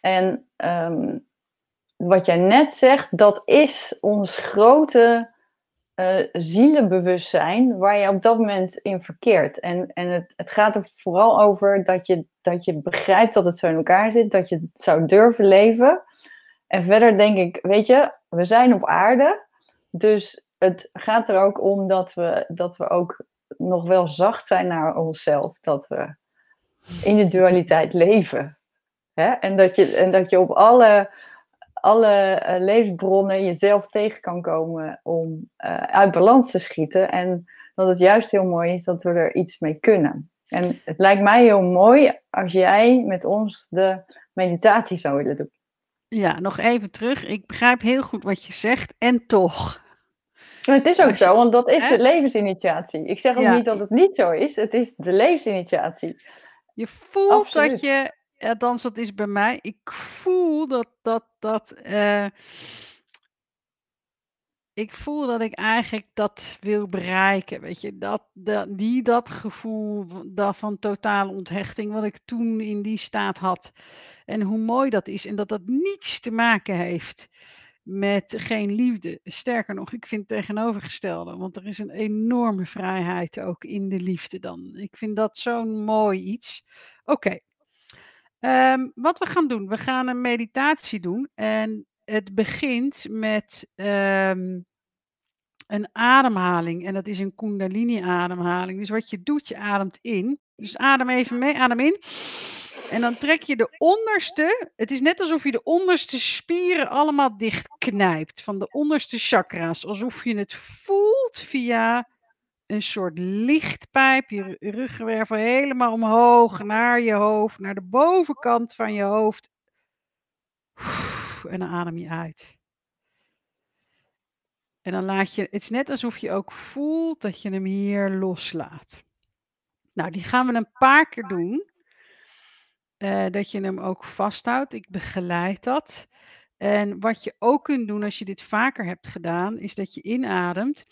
En, ehm, wat jij net zegt, dat is ons grote, eh, zielenbewustzijn waar je op dat moment in verkeert. En en het het gaat er vooral over dat je dat je begrijpt dat het zo in elkaar zit, dat je het zou durven leven. En verder denk ik, weet je, we zijn op aarde, dus het gaat er ook om dat we dat we ook nog wel zacht zijn naar onszelf, dat we in de dualiteit leven. Hè? En dat je en dat je op alle alle, eh, levensbronnen jezelf tegen kan komen om, eh, uit balans te schieten en dat het juist heel mooi is dat we er iets mee kunnen. En het lijkt mij heel mooi als jij met ons de meditatie zou willen doen. Ja, nog even terug. Ik begrijp heel goed wat je zegt en toch. Maar het is ook je zo, want dat is hè? de levensinitiatie. Ik zeg ook Ja, niet dat het niet zo is, het is de levensinitiatie. Je voelt dat je althans dat is bij mij, ik voel dat dat dat, eh ik voel dat ik eigenlijk dat wil bereiken, weet je, dat dat die dat gevoel v da van totale onthechting wat ik toen in die staat had en hoe mooi dat is en dat dat niets te maken heeft met geen liefde. Sterker nog, ik vind het tegenovergestelde, want er is een enorme vrijheid ook in de liefde dan. Ik vind dat zo'n mooi iets. Oké. Ehm, wat we gaan doen, we gaan een meditatie doen en het begint met, ehm, een ademhaling en dat is een Kundalini-ademhaling. Dus wat je doet, je ademt in. Dus adem even mee, adem in. En dan trek je de onderste het is net alsof je de onderste spieren allemaal dichtknijpt, van de onderste chakra's, alsof je het voelt via een soort lichtpijp, je ru ruggenwervel helemaal omhoog naar je hoofd, naar de bovenkant van je hoofd. En dan adem je uit. En dan laat je het is net alsof je ook voelt dat je hem hier loslaat. Nou, die gaan we een paar keer doen. Eh, dat je hem ook vasthoudt. Ik begeleid dat. En wat je ook kunt doen als je dit vaker hebt gedaan, is dat je inademt,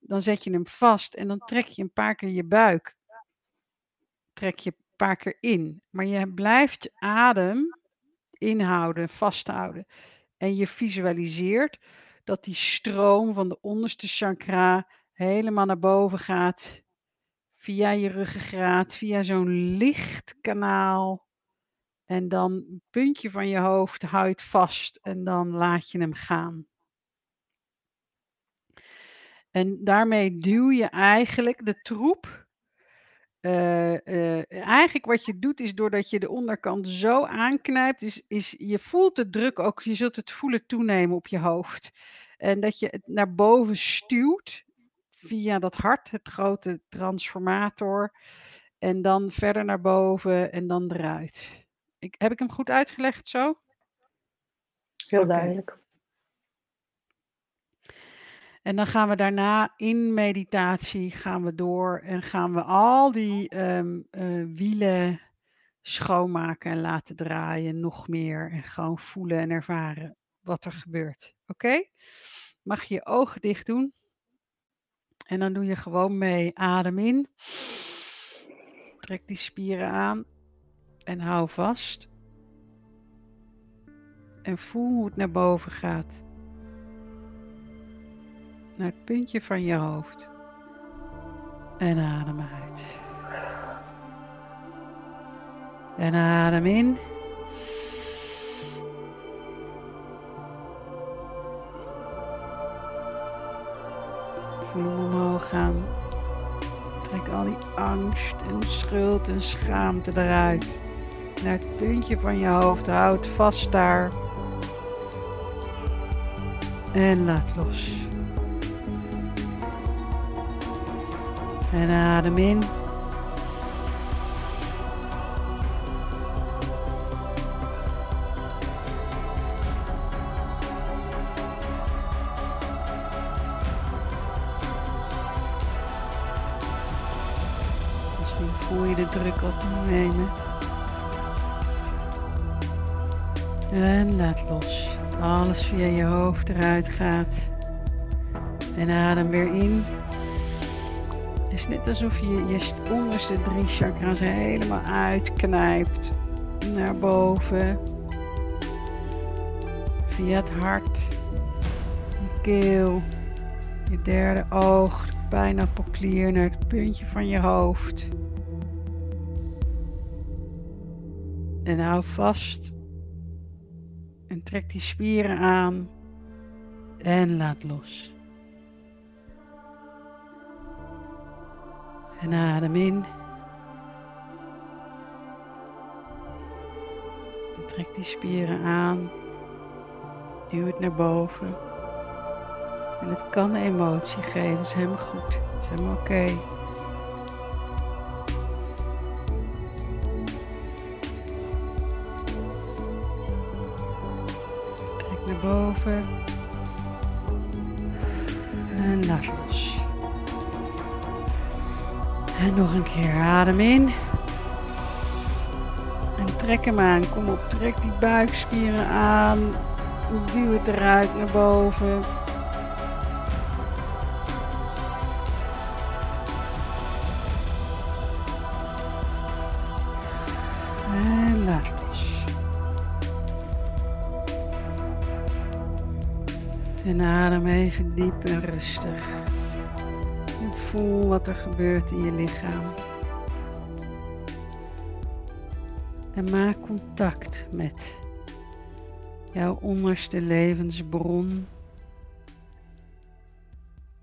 dan zet je hem vast en dan trek je een paar keer je buik trek je een paar keer in, maar je blijft adem inhouden, vasthouden. En je visualiseert dat die stroom van de onderste chakra helemaal naar boven gaat. Via je ruggengraat, via zo'n licht kanaal. En dan een puntje van je hoofd hou je het vast en dan laat je hem gaan. En daarmee duw je eigenlijk de troep. Eh, eh, eigenlijk wat je doet is doordat je de onderkant zo aanknijpt, is, is je voelt de druk ook, je zult het voelen toenemen op je hoofd. En dat je het naar boven stuwt via dat hart, het grote transformator. En dan verder naar boven en dan eruit. Ik, heb ik hem goed uitgelegd zo? Heel duidelijk. En dan gaan we daarna in meditatie gaan we door en gaan we al die ehm, eh, wielen schoonmaken en laten draaien nog meer. En gewoon voelen en ervaren wat er gebeurt. Oké? Mag je je ogen dicht doen. En dan doe je gewoon mee. Adem in. Trek die spieren aan. En hou vast. En voel hoe het naar boven gaat. Naar het puntje van je hoofd. En adem uit. En adem in. Voel omhoog gaan. Trek al die angst en schuld en schaamte eruit. Naar het puntje van je hoofd. Houd vast daar. En laat los. En adem in. Misschien voel je de druk al toenemen. En laat los. Alles via je hoofd eruit gaat. En adem weer in. Het is net alsof je je onderste drie chakras helemaal uitknijpt. Naar boven. Via het hart. Je keel. Je derde oog. De pijnappelklier naar het puntje van je hoofd. En hou vast. En trek die spieren aan. En laat los. En adem in. Trek die spieren aan. Duw het naar boven. En het kan emotie geven, is helemaal goed. Is helemaal oké. Trek naar boven. En laat los. En nog een keer adem in. En trek hem aan. Kom op, trek die buikspieren aan. Duw het eruit naar boven. En laat los. En adem even diep en rustig. Voel wat er gebeurt in je lichaam. En maak contact met jouw onderste levensbron.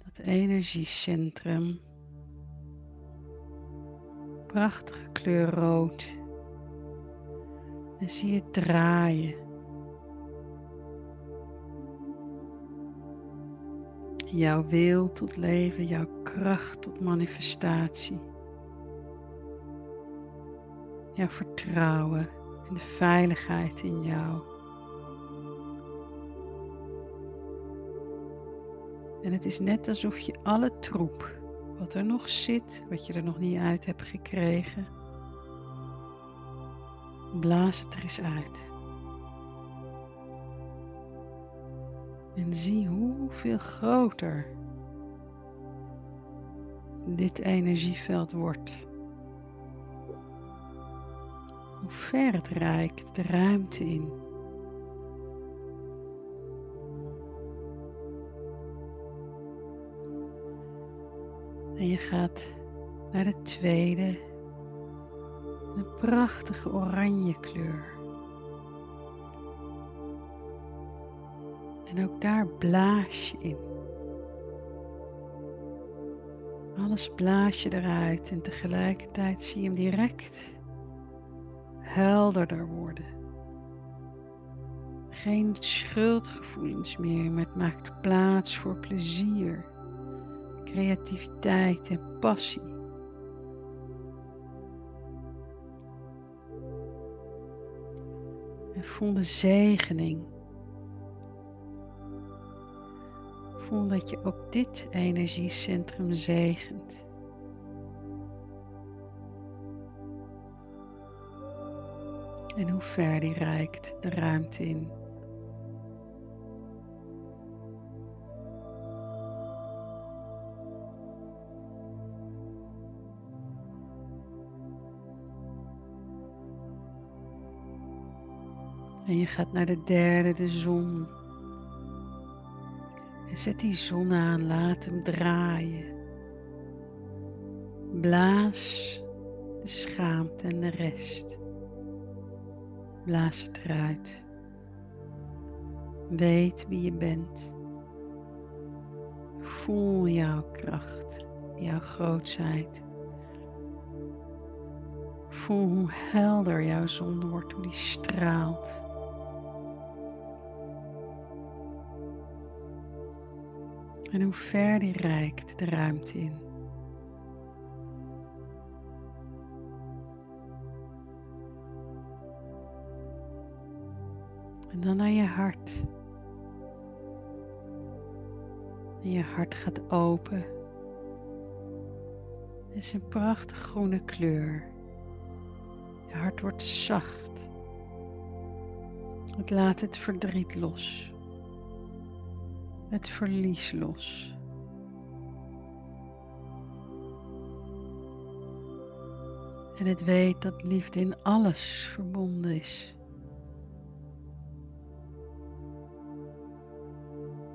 Dat energiecentrum. Prachtige kleur rood. En zie het draaien. Jouw wil tot leven, jouw kracht tot manifestatie. Jouw vertrouwen en de veiligheid in jou. En het is net alsof je alle troep, wat er nog zit, wat je er nog niet uit hebt gekregen, blaas het er eens uit. En zie hoeveel groter dit energieveld wordt. Hoe ver het reikt de ruimte in. En je gaat naar de tweede. Een prachtige oranje kleur. En ook daar blaas je in. Alles blaas je eruit en tegelijkertijd zie je hem direct helderder worden. Geen schuldgevoelens meer, maar het maakt plaats voor plezier, creativiteit en passie. En voel de zegening Voel dat je ook dit energiecentrum zegent. En hoe ver die reikt de ruimte in. En je gaat naar de derde, de zon. Zet die zon aan, laat hem draaien. Blaas de schaamte en de rest. Blaas het eruit. Weet wie je bent. Voel jouw kracht, jouw grootsheid. Voel hoe helder jouw zon wordt, hoe die straalt. En hoe ver die reikt de ruimte in. En dan naar je hart. En je hart gaat open. Het is een prachtig groene kleur. Je hart wordt zacht. Het laat het verdriet los het verlies los. En het weet dat liefde in alles verbonden is.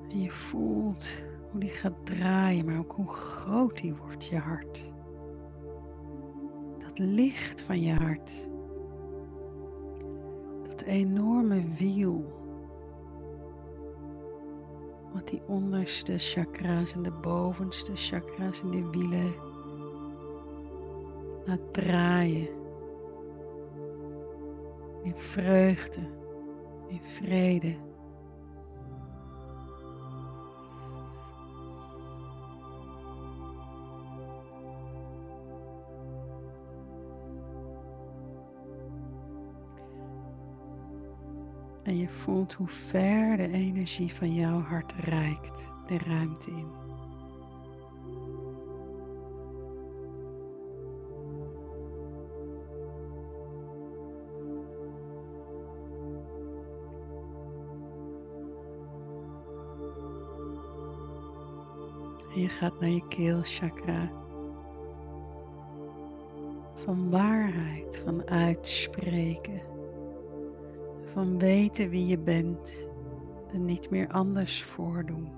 En je voelt hoe die gaat draaien, maar ook hoe groot die wordt, je hart. Dat licht van je hart. Dat enorme wiel die onderste chakra's en de bovenste chakra's en de wielen laat draaien. In vreugde, in vrede. Je voelt hoe ver de energie van jouw hart reikt de ruimte in. Je gaat naar je keelchakra. Van waarheid, van uitspreken van weten wie je bent en niet meer anders voordoen.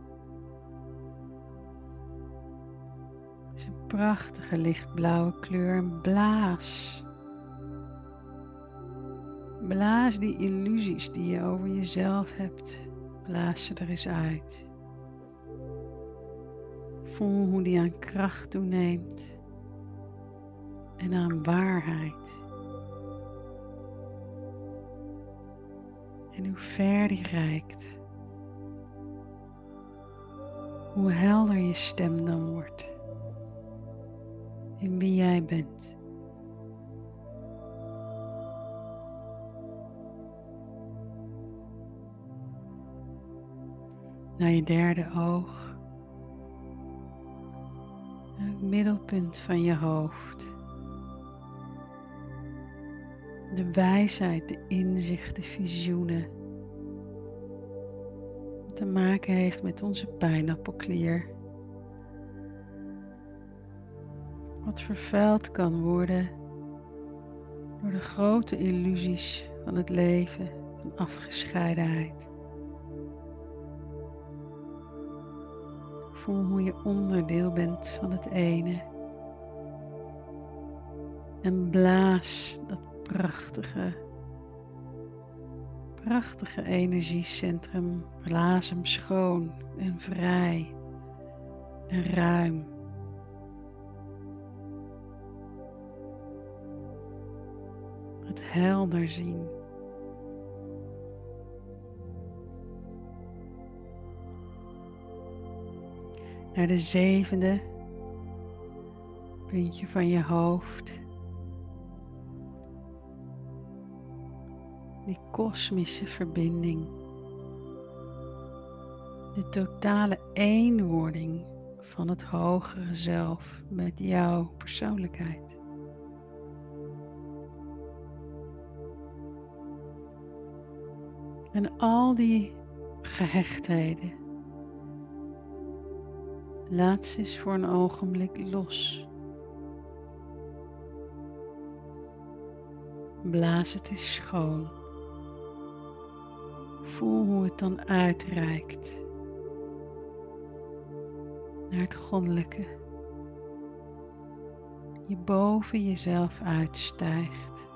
Het is een prachtige lichtblauwe kleur en blaas. Blaas die illusies die je over jezelf hebt, blaas ze er eens uit. Voel hoe die aan kracht toeneemt en aan waarheid. Hoe ver die reikt. Hoe helder je stem dan wordt. In wie jij bent. Naar je derde oog. Het middelpunt van je hoofd. de wijsheid, de inzicht, de visioenen. Te maken heeft met onze pijnappelklier. Wat vervuild kan worden door de grote illusies van het leven, van afgescheidenheid. Voel hoe je onderdeel bent van het ene. En blaas dat prachtige, prachtige energiecentrum. Blaas hem schoon en vrij en ruim. Het helder zien. Naar de zevende puntje van je hoofd. Kosmische verbinding. De totale eenwording van het hogere zelf met jouw persoonlijkheid. En al die gehechtheden, laat ze eens voor een ogenblik los. Blaas het eens schoon. Voel hoe het dan uitreikt naar het goddelijke. Je boven jezelf uitstijgt.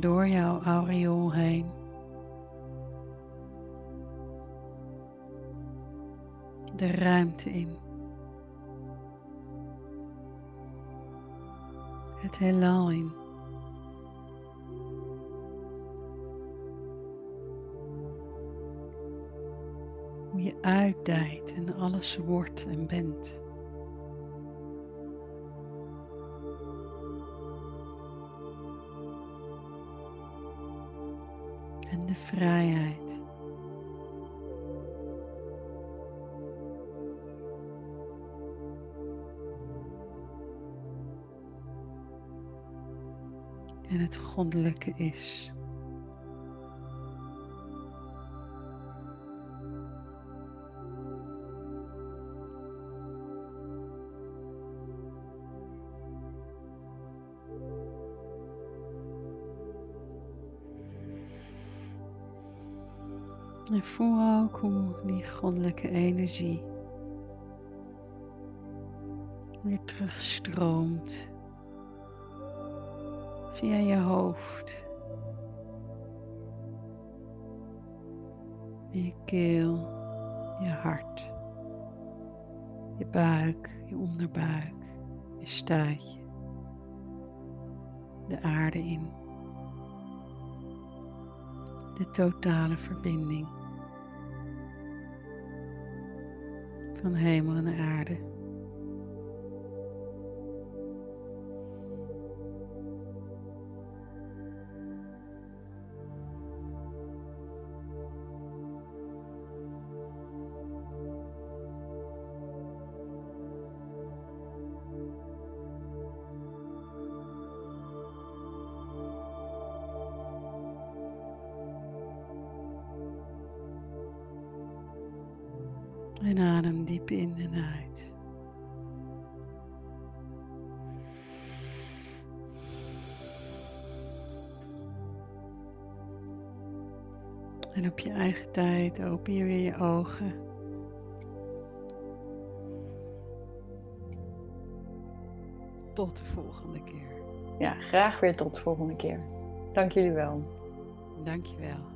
Door jouw aureool heen. De ruimte in. Het heelal in. Uitdijt en alles wordt en bent. En de vrijheid. En het goddelijke is. En voel ook hoe die goddelijke energie weer terugstroomt via je hoofd, je keel, je hart, je buik, je onderbuik, je stuitje, de aarde in de totale verbinding van hemel en aarde. Tijd open je weer je ogen. Tot de volgende keer. Ja, graag weer tot de volgende keer. Dank jullie wel. Dankjewel.